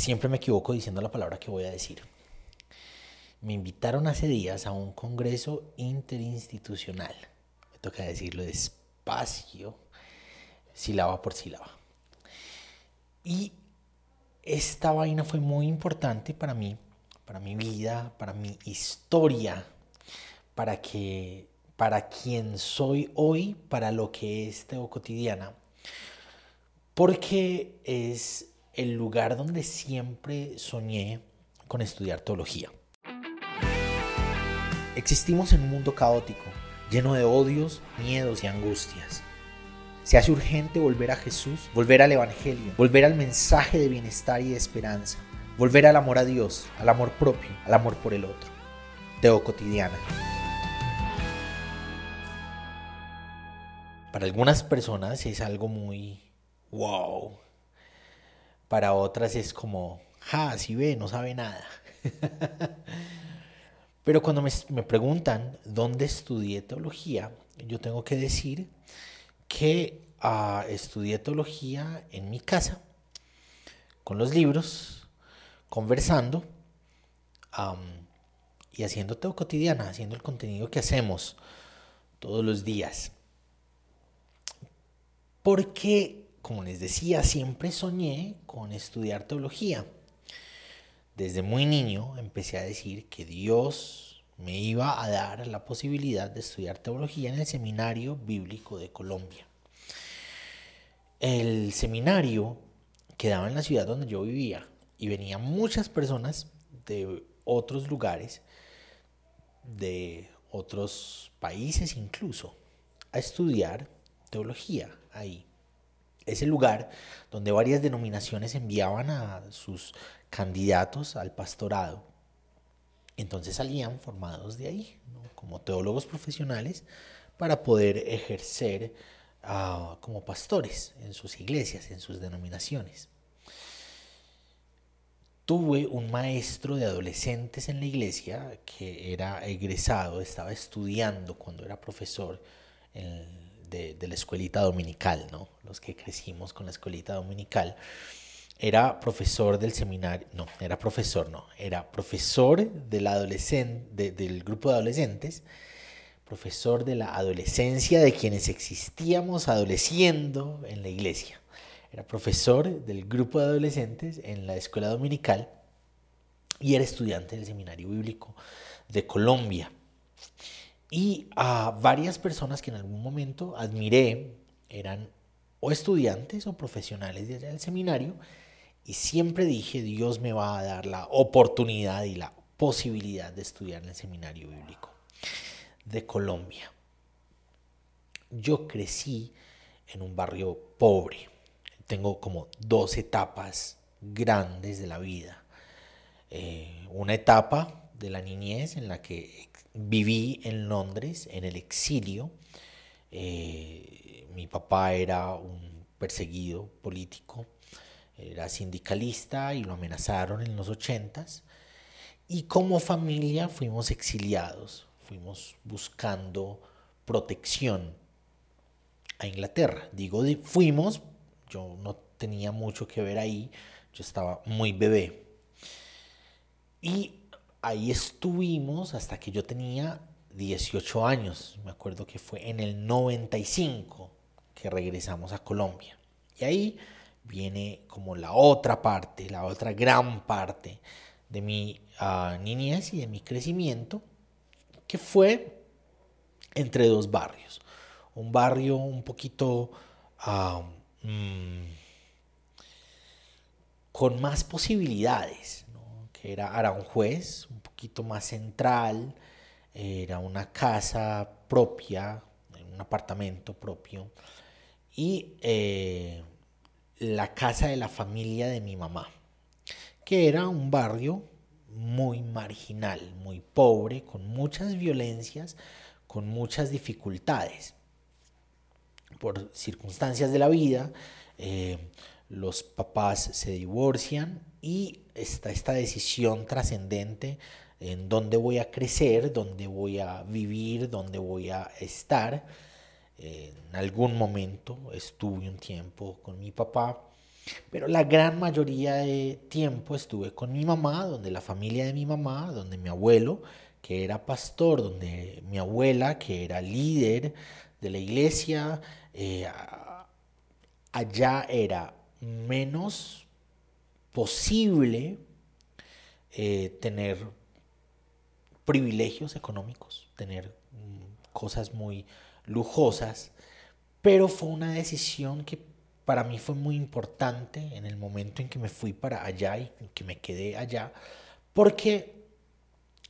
Siempre me equivoco diciendo la palabra que voy a decir. Me invitaron hace días a un congreso interinstitucional. Me toca decirlo despacio, sílaba por sílaba. Y esta vaina fue muy importante para mí, para mi vida, para mi historia, para que para quien soy hoy, para lo que es Teo Cotidiana, porque es el lugar donde siempre soñé con estudiar teología. Existimos en un mundo caótico, lleno de odios, miedos y angustias. Se hace urgente volver a Jesús, volver al Evangelio, volver al mensaje de bienestar y de esperanza, volver al amor a Dios, al amor propio, al amor por el otro. Teo cotidiana. Para algunas personas es algo muy wow. Para otras es como, ja, si ve, no sabe nada. Pero cuando me, preguntan dónde estudié teología, yo tengo que decir que uh, estudié teología en mi casa, con los libros, conversando y haciendo teo cotidiana, haciendo el contenido que hacemos todos los días. Porque, como les decía, siempre soñé con estudiar teología desde muy niño empecé a decir que Dios me iba a dar la posibilidad de estudiar teología en el Seminario Bíblico de Colombia. El seminario quedaba en la ciudad donde yo vivía y venían muchas personas de otros lugares, de otros países incluso, a estudiar teología ahí. Ese lugar donde varias denominaciones enviaban a sus candidatos al pastorado. Entonces salían formados de ahí, como teólogos profesionales, para poder ejercer ah, como pastores en sus iglesias, en sus denominaciones. Tuve un maestro de adolescentes en la iglesia que era egresado, estaba estudiando cuando era profesor de, de, la escuelita dominical, ¿no? los que crecimos con la escuelita dominical era profesor del seminario, no, era profesor, no, era profesor del, adolescente, del grupo de adolescentes, profesor de la adolescencia de quienes existíamos adoleciendo en la iglesia. Era profesor del grupo de adolescentes en la escuela dominical y era estudiante del seminario bíblico de Colombia. Y a varias personas que en algún momento admiré eran o estudiantes o profesionales del seminario y siempre dije, Dios me va a dar la oportunidad y la posibilidad de estudiar en el seminario bíblico de Colombia. Yo crecí en un barrio pobre. Tengo como dos etapas grandes de la vida. Eh, una etapa de la niñez en la que viví en Londres, en el exilio. Eh, mi papá era un perseguido político era sindicalista y lo amenazaron en los ochentas. Y como familia fuimos exiliados, fuimos buscando protección a Inglaterra. Digo, fuimos, yo no tenía mucho que ver ahí, yo estaba muy bebé. Y ahí estuvimos hasta que yo tenía 18 años. Me acuerdo que fue en el 95 que regresamos a Colombia. Y ahí viene como la otra parte, la otra gran parte de mi uh, niñez y de mi crecimiento, que fue entre dos barrios. Un barrio un poquito uh, mm, con más posibilidades. Que era Aranjuez, un poquito más central, era una casa propia, un apartamento propio, y eh, la casa de la familia de mi mamá, que era un barrio muy marginal, muy pobre, con muchas violencias, con muchas dificultades. Por circunstancias de la vida, eh, los papás se divorcian y está esta decisión trascendente en dónde voy a crecer, dónde voy a vivir, dónde voy a estar. En algún momento estuve un tiempo con mi papá Pero la gran mayoría de tiempo estuve con mi mamá, donde la familia de mi mamá, donde mi abuelo, que era pastor, donde mi abuela, que era líder de la iglesia, eh, allá era menos posible eh, tener privilegios económicos, tener mm, cosas muy lujosas, pero fue una decisión que para mí fue muy importante en el momento en que me fui para allá y que me quedé allá, porque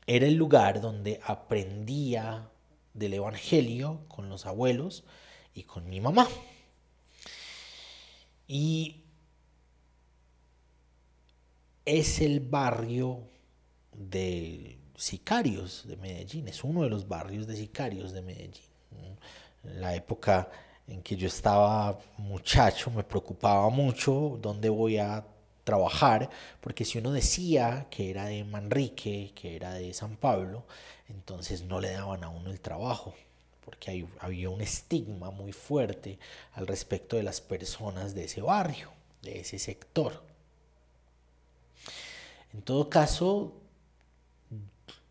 era el lugar donde aprendía del Evangelio con los abuelos y con mi mamá. Y es el barrio de sicarios de Medellín, es uno de los barrios de sicarios de Medellín. La época en que yo estaba muchacho me preocupaba mucho dónde voy a trabajar, porque si uno decía que era de Manrique, que era de San Pablo, entonces no le daban a uno el trabajo, porque había un estigma muy fuerte al respecto de las personas de ese barrio, de ese sector. En todo caso,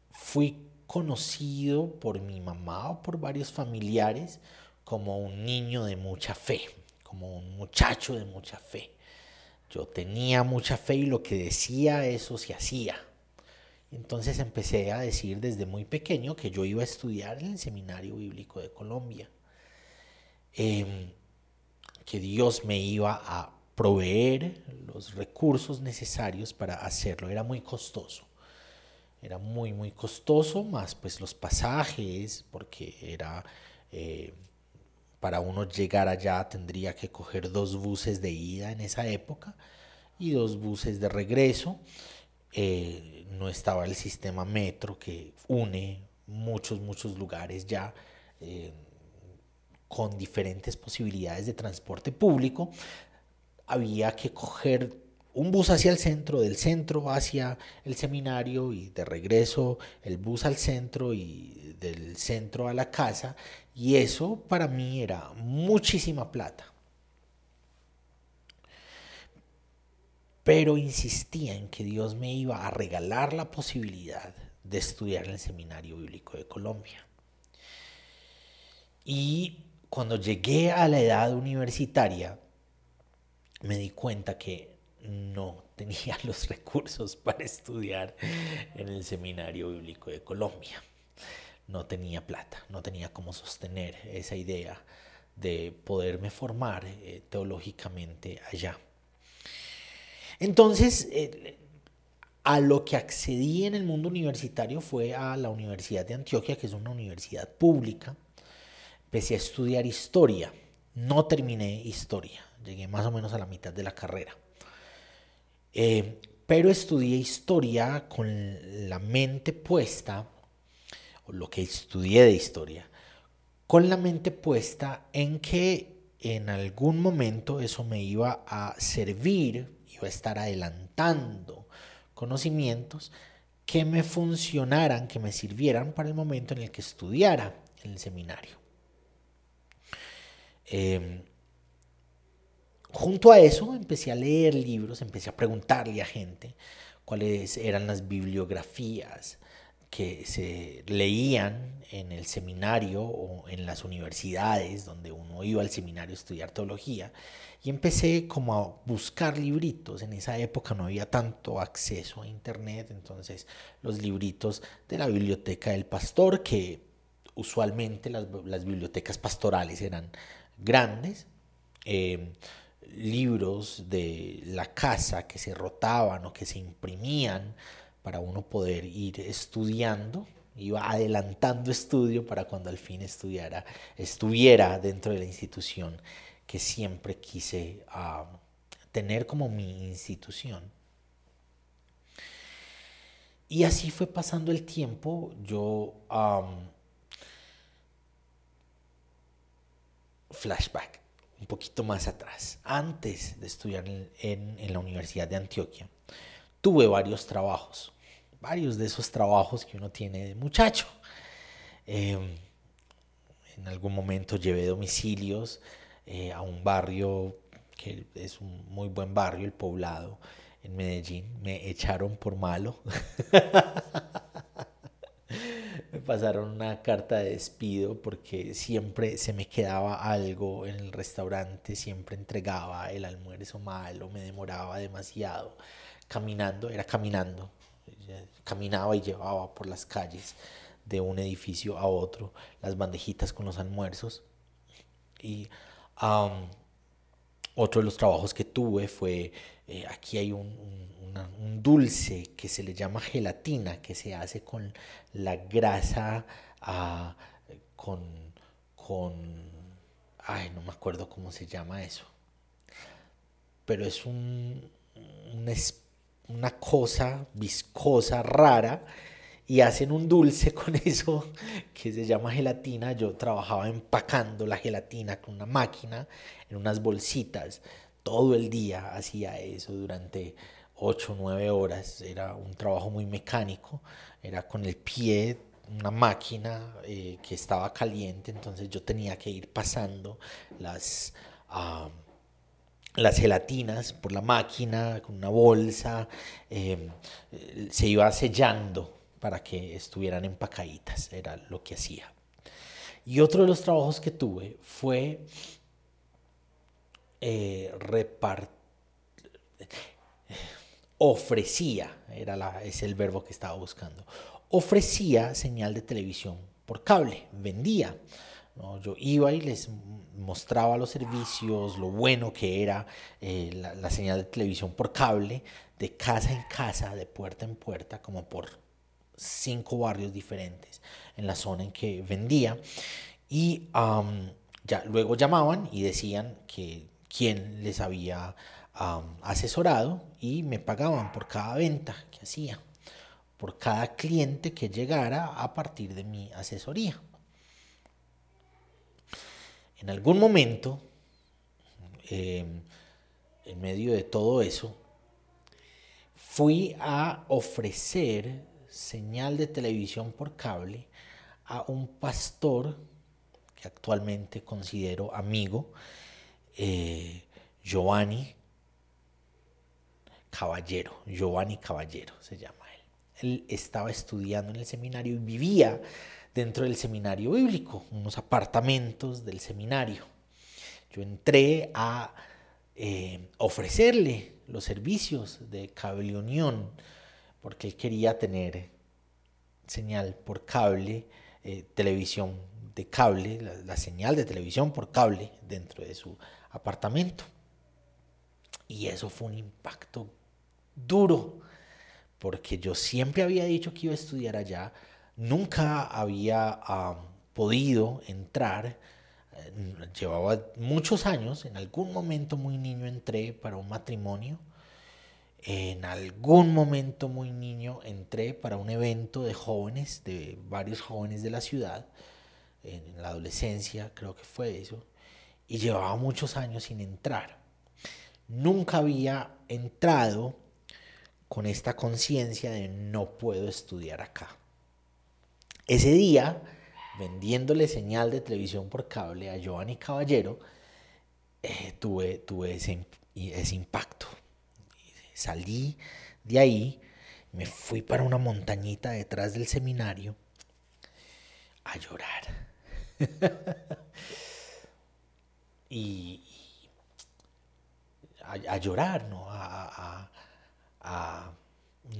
fui conocido por mi mamá o por varios familiares como un niño de mucha fe, como un muchacho de mucha fe. Yo tenía mucha fe y lo que decía eso se hacía. Entonces empecé a decir desde muy pequeño que yo iba a estudiar en el Seminario Bíblico de Colombia, em, que Dios me iba a proveer los recursos necesarios para hacerlo. Era muy costoso. Era muy, muy costoso, más pues los pasajes, porque era... Eh, para uno llegar allá tendría que coger dos buses de ida en esa época y dos buses de regreso. Eh, no estaba el sistema metro que une muchos, muchos lugares ya eh, con diferentes posibilidades de transporte público. Había que coger un bus hacia el centro, del centro hacia el seminario y de regreso el bus al centro y del centro a la casa. Y eso para mí era muchísima plata. Pero insistía en que Dios me iba a regalar la posibilidad de estudiar en el Seminario Bíblico de Colombia. Y cuando llegué a la edad universitaria, me di cuenta que no tenía los recursos para estudiar en el Seminario Bíblico de Colombia. No tenía plata, no tenía cómo sostener esa idea de poderme formar eh, teológicamente allá. Entonces, a lo que accedí en el mundo universitario fue a la Universidad de Antioquia, que es una universidad pública. Empecé a estudiar historia. No terminé historia, llegué más o menos a la mitad de la carrera. Eh, pero estudié historia con la mente puesta, lo que estudié de historia, con la mente puesta en que en algún momento eso me iba a servir, iba a estar adelantando conocimientos que me funcionaran, que me sirvieran para el momento en el que estudiara en el seminario. Eh, junto a eso empecé a leer libros, empecé a preguntarle a gente cuáles eran las bibliografías que se leían en el seminario o en las universidades donde uno iba al seminario a estudiar teología y empecé como a buscar libritos. En esa época no había tanto acceso a internet, entonces los libritos de la biblioteca del pastor, que usualmente las, bibliotecas pastorales eran grandes, eh, libros de la casa que se rotaban o que se imprimían para uno poder ir estudiando, iba adelantando estudio para cuando al fin estudiara, estuviera dentro de la institución que siempre quise ah, tener como mi institución. Y así fue pasando el tiempo, yo flashback un poquito más atrás, antes de estudiar en, la Universidad de Antioquia, tuve varios trabajos, varios de esos trabajos que uno tiene de muchacho. Em, en algún momento llevé domicilios eh, a un barrio que es un muy buen barrio, el poblado en Medellín. Me echaron por malo. pasaron una carta de despido porque siempre se me quedaba algo en el restaurante, siempre entregaba el almuerzo malo, me demoraba demasiado. Caminando, era caminando, caminaba y llevaba por las calles de un edificio a otro las bandejitas con los almuerzos. Y otro de los trabajos que tuve fue, eh, aquí hay un, dulce que se le llama gelatina, que se hace con la grasa, ah, con, con, ay, no me acuerdo cómo se llama eso, pero es un, una cosa viscosa, rara, y hacen un dulce con eso que se llama gelatina. Yo trabajaba empacando la gelatina con una máquina en unas bolsitas. Todo el día hacía eso durante 8 o 9 horas. Era un trabajo muy mecánico. Era con el pie una máquina eh, que estaba caliente, entonces yo tenía que ir pasando las, las gelatinas por la máquina con una bolsa, em, se iba sellando para que estuvieran empacaditas, era lo que hacía. Y otro de los trabajos que tuve fue eh, ofrecía, era la, es el verbo que estaba buscando, ofrecía señal de televisión por cable, vendía. Yo iba y les mostraba los servicios, lo bueno que era eh, la, la señal de televisión por cable, de casa en casa, de puerta en puerta, como por cinco barrios diferentes en la zona en que vendía y ya luego llamaban y decían que quién les había asesorado y me pagaban por cada venta que hacía, por cada cliente que llegara a partir de mi asesoría. En algún momento, em, en medio de todo eso, fui a ofrecer señal de televisión por cable a un pastor que actualmente considero amigo, eh, Giovanni Caballero, Giovanni Caballero se llama él. Él estaba estudiando en el seminario y vivía dentro del seminario bíblico, unos apartamentos del seminario. Yo entré a eh, ofrecerle los servicios de Cable Unión porque él quería tener señal por cable, eh, televisión de cable, la, señal de televisión por cable dentro de su apartamento. Y eso fue un impacto duro, porque yo siempre había dicho que iba a estudiar allá, nunca había podido entrar, eh, llevaba muchos años, en algún momento muy niño entré para un matrimonio en algún momento muy niño entré para un evento de jóvenes, de varios jóvenes de la ciudad, en la adolescencia creo que fue eso, y llevaba muchos años sin entrar. Nunca había entrado con esta conciencia de no puedo estudiar acá. Ese día, vendiéndole señal de televisión por cable a Giovanni Caballero, eh, tuve, tuve ese, ese impacto Salí de ahí, me fui para una montañita detrás del seminario a llorar. y, a, llorar, ¿no? A,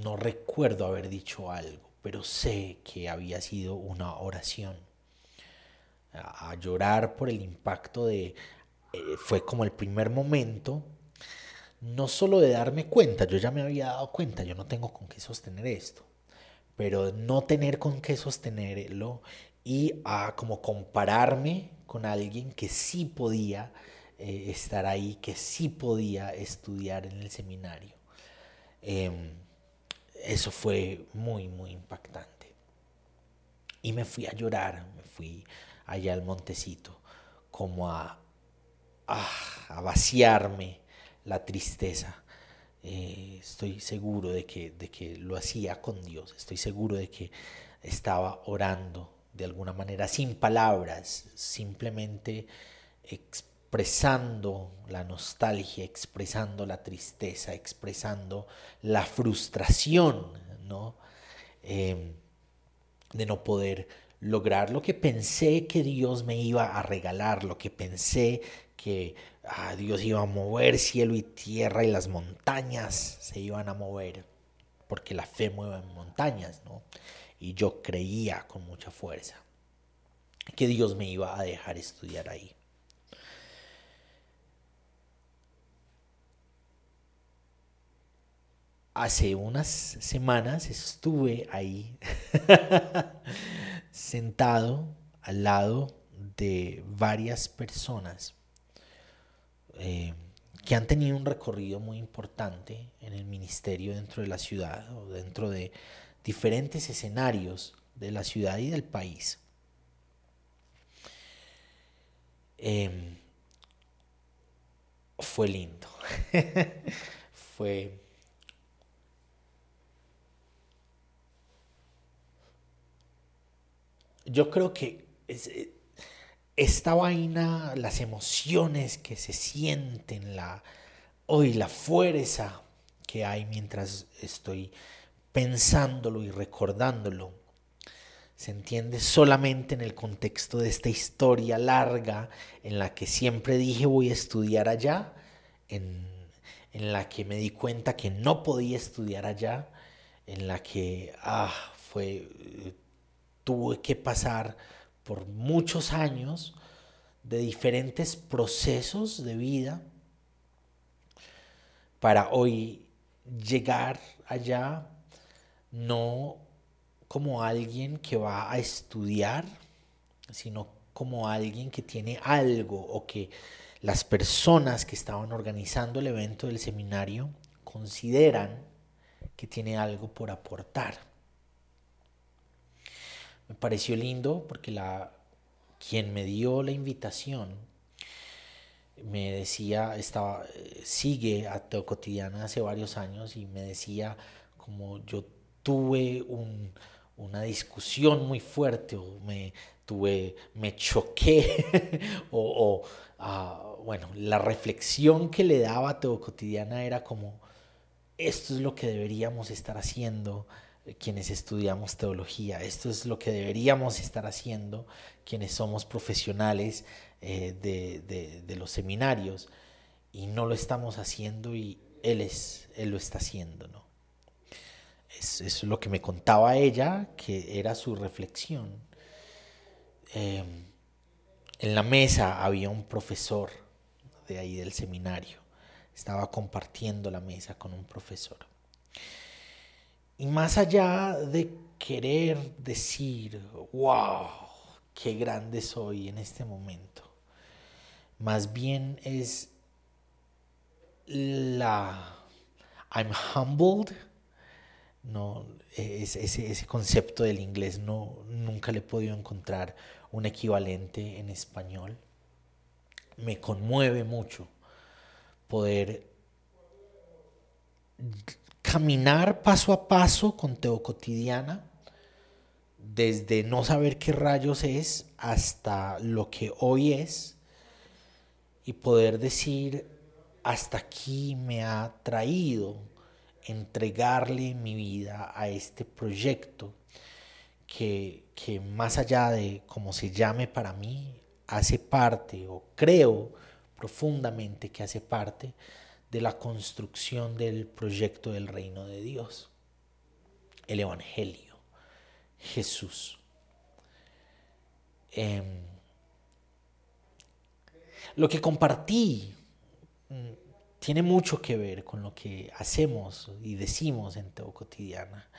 no recuerdo haber dicho algo, pero sé que había sido una oración. A, llorar por el impacto de... Eh, fue como el primer momento no solo de darme cuenta, yo ya me había dado cuenta, yo no tengo con qué sostener esto, pero no tener con qué sostenerlo y a como compararme con alguien que sí podía eh, estar ahí, que sí podía estudiar en el seminario. Em, eso fue muy, muy impactante. Y me fui a llorar, me fui allá al montecito, como a, a vaciarme la tristeza. Eh, estoy seguro de que, de que lo hacía con Dios, estoy seguro de que estaba orando de alguna manera, sin palabras, simplemente expresando la nostalgia, expresando la tristeza, expresando la frustración, ¿no? Em, de no poder lograr lo que pensé que Dios me iba a regalar, lo que pensé que Dios iba a mover cielo y tierra y las montañas se iban a mover, porque la fe mueve montañas, ¿no? Y yo creía con mucha fuerza que Dios me iba a dejar estudiar ahí. Hace unas semanas estuve ahí sentado al lado de varias personas eh, que han tenido un recorrido muy importante en el ministerio dentro de la ciudad o dentro de diferentes escenarios de la ciudad y del país. Em, fue lindo. fue yo creo que eh, esta vaina, las emociones que se sienten, la, hoy la fuerza que hay mientras estoy pensándolo y recordándolo, se entiende solamente en el contexto de esta historia larga en la que siempre dije voy a estudiar allá, en, en la que me di cuenta que no podía estudiar allá, en la que ah, fue, tuve que pasar por muchos años de diferentes procesos de vida para hoy llegar allá no como alguien que va a estudiar, sino como alguien que tiene algo o que las personas que estaban organizando el evento del seminario consideran que tiene algo por aportar. Me pareció lindo porque la, quien me dio la invitación me decía, estaba, sigue a Teo Cotidiana hace varios años y me decía como yo tuve un, una discusión muy fuerte o me tuve, me choqué o, ah, bueno, la reflexión que le daba a Teo Cotidiana era como, esto es lo que deberíamos estar haciendo eh, quienes estudiamos teología, esto es lo que deberíamos estar haciendo quienes somos profesionales eh, de, los seminarios y no lo estamos haciendo y él, es, él lo está haciendo, ¿no? Es, es, lo que me contaba ella, que era su reflexión. Em, en la mesa había un profesor de ahí del seminario. Estaba compartiendo la mesa con un profesor. Y más allá de querer decir, wow, qué grande soy en este momento, más bien es la... I'm humbled no, ese, ese, concepto del inglés no, nunca le he podido encontrar un equivalente en español. Me conmueve mucho poder caminar paso a paso con Teo Cotidiana, desde no saber qué rayos es hasta lo que hoy es, y poder decir, hasta aquí me ha traído entregarle mi vida a este proyecto que, que más allá de cómo se llame para mí, hace parte o creo profundamente que hace parte de la construcción del proyecto del reino de Dios, el Evangelio, Jesús. Em, lo que compartí mm, tiene mucho que ver con lo que hacemos y decimos en Teo Cotidiana.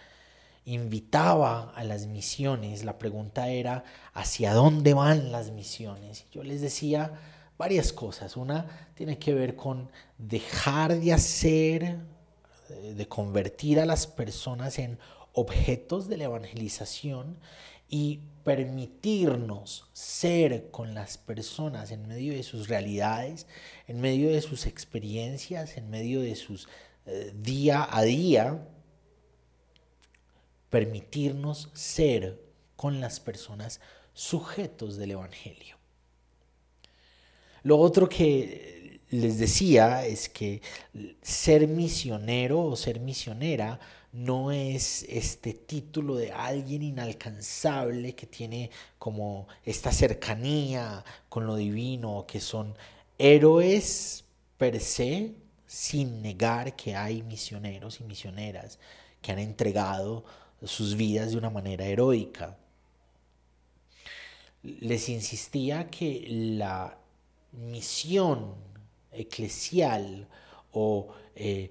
Invitaba a las misiones, la pregunta era, ¿hacia dónde van las misiones? Yo les decía varias cosas. Una tiene que ver con dejar de hacer, de convertir a las personas en objetos de la evangelización y permitirnos ser con las personas en medio de sus realidades, en medio de sus experiencias, en medio de sus eh, día a día, permitirnos ser con las personas sujetos del Evangelio. Lo otro que les decía es que ser misionero o ser misionera no es este título de alguien inalcanzable que tiene como esta cercanía con lo divino, que son héroes per se, sin negar que hay misioneros y misioneras que han entregado sus vidas de una manera heroica. Les insistía que la misión eclesial o eh,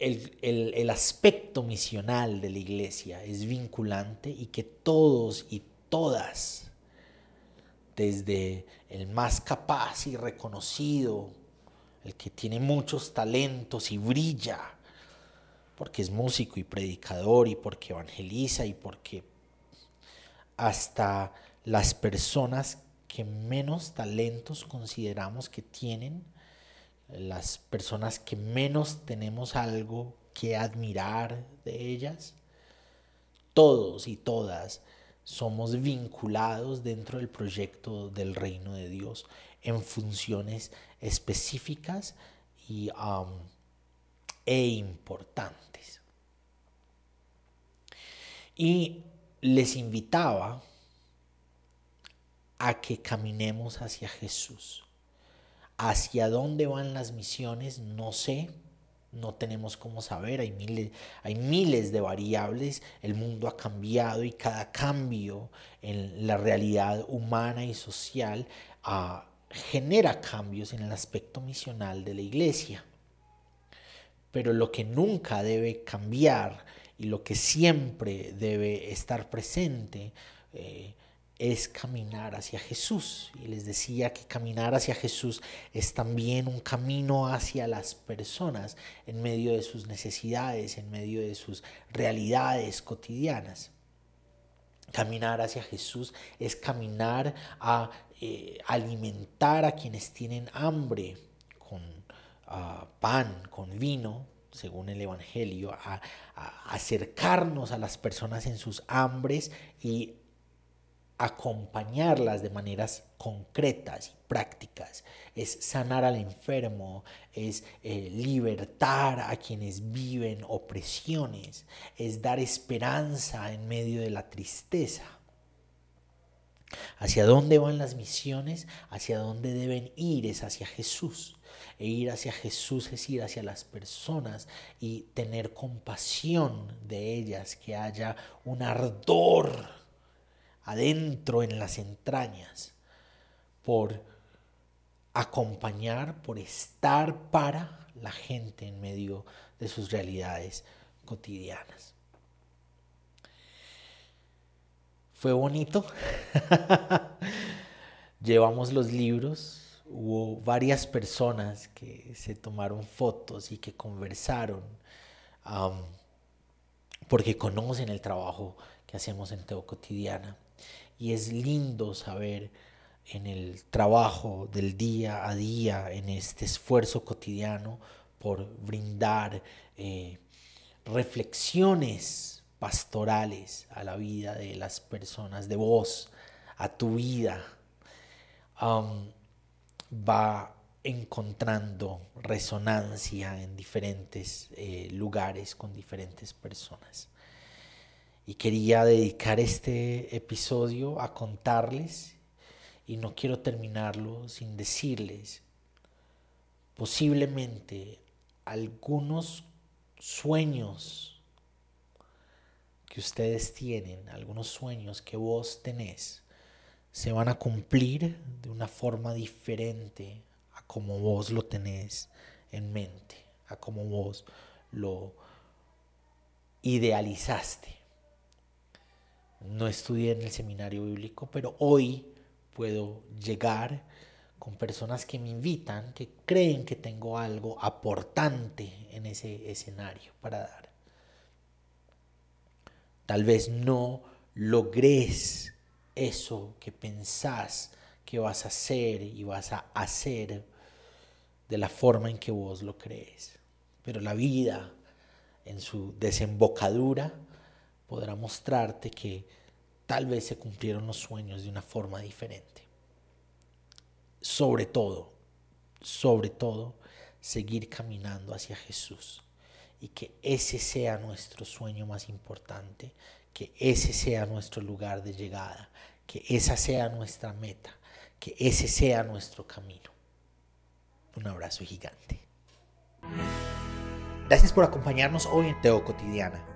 el, aspecto misional de la iglesia es vinculante y que todos y todas, desde el más capaz y reconocido, el que tiene muchos talentos y brilla, porque es músico y predicador y porque evangeliza y porque hasta las personas que menos talentos consideramos que tienen, las personas que menos tenemos algo que admirar de ellas, todos y todas somos vinculados dentro del proyecto del reino de Dios en funciones específicas y, e importantes. Y les invitaba a que caminemos hacia Jesús. Hacia dónde van las misiones, no sé, no tenemos cómo saber, hay miles, hay miles de variables, el mundo ha cambiado y cada cambio en la realidad humana y social ah, genera cambios en el aspecto misional de la iglesia. Pero lo que nunca debe cambiar y lo que siempre debe estar presente eh, es caminar hacia Jesús. Y les decía que caminar hacia Jesús es también un camino hacia las personas en medio de sus necesidades, en medio de sus realidades cotidianas. Caminar hacia Jesús es caminar a eh, alimentar a quienes tienen hambre con ah, pan, con vino, según el Evangelio, a, a acercarnos a las personas en sus hambres y acompañarlas de maneras concretas y prácticas, es sanar al enfermo, es eh, libertar a quienes viven opresiones, es dar esperanza en medio de la tristeza. ¿Hacia dónde van las misiones? ¿Hacia dónde deben ir? Es hacia Jesús. E ir hacia Jesús es ir hacia las personas y tener compasión de ellas, que haya un ardor adentro en las entrañas, por acompañar, por estar para la gente en medio de sus realidades cotidianas. Fue bonito. Llevamos los libros, hubo varias personas que se tomaron fotos y que conversaron porque conocen el trabajo que hacemos en Teo Cotidiana. Y es lindo saber en el trabajo del día a día, en este esfuerzo cotidiano por brindar eh, reflexiones pastorales a la vida de las personas, de voz a tu vida, va encontrando resonancia en diferentes eh, lugares con diferentes personas y quería dedicar este episodio a contarles y no quiero terminarlo sin decirles posiblemente algunos sueños que ustedes tienen, algunos sueños que vos tenés, se van a cumplir de una forma diferente a como vos lo tenés en mente, a como vos lo idealizaste. No estudié en el seminario bíblico, pero hoy puedo llegar con personas que me invitan, que creen que tengo algo aportante en ese escenario para dar. Tal vez no logres eso que pensás que vas a hacer y vas a hacer de la forma en que vos lo crees. Pero la vida en su desembocadura podrá mostrarte que tal vez se cumplieron los sueños de una forma diferente. sobre todo, sobre todo, seguir caminando hacia Jesús y que ese sea nuestro sueño más importante, que ese sea nuestro lugar de llegada, que esa sea nuestra meta, que ese sea nuestro camino. Un abrazo gigante. Gracias por acompañarnos hoy en Teo Cotidiana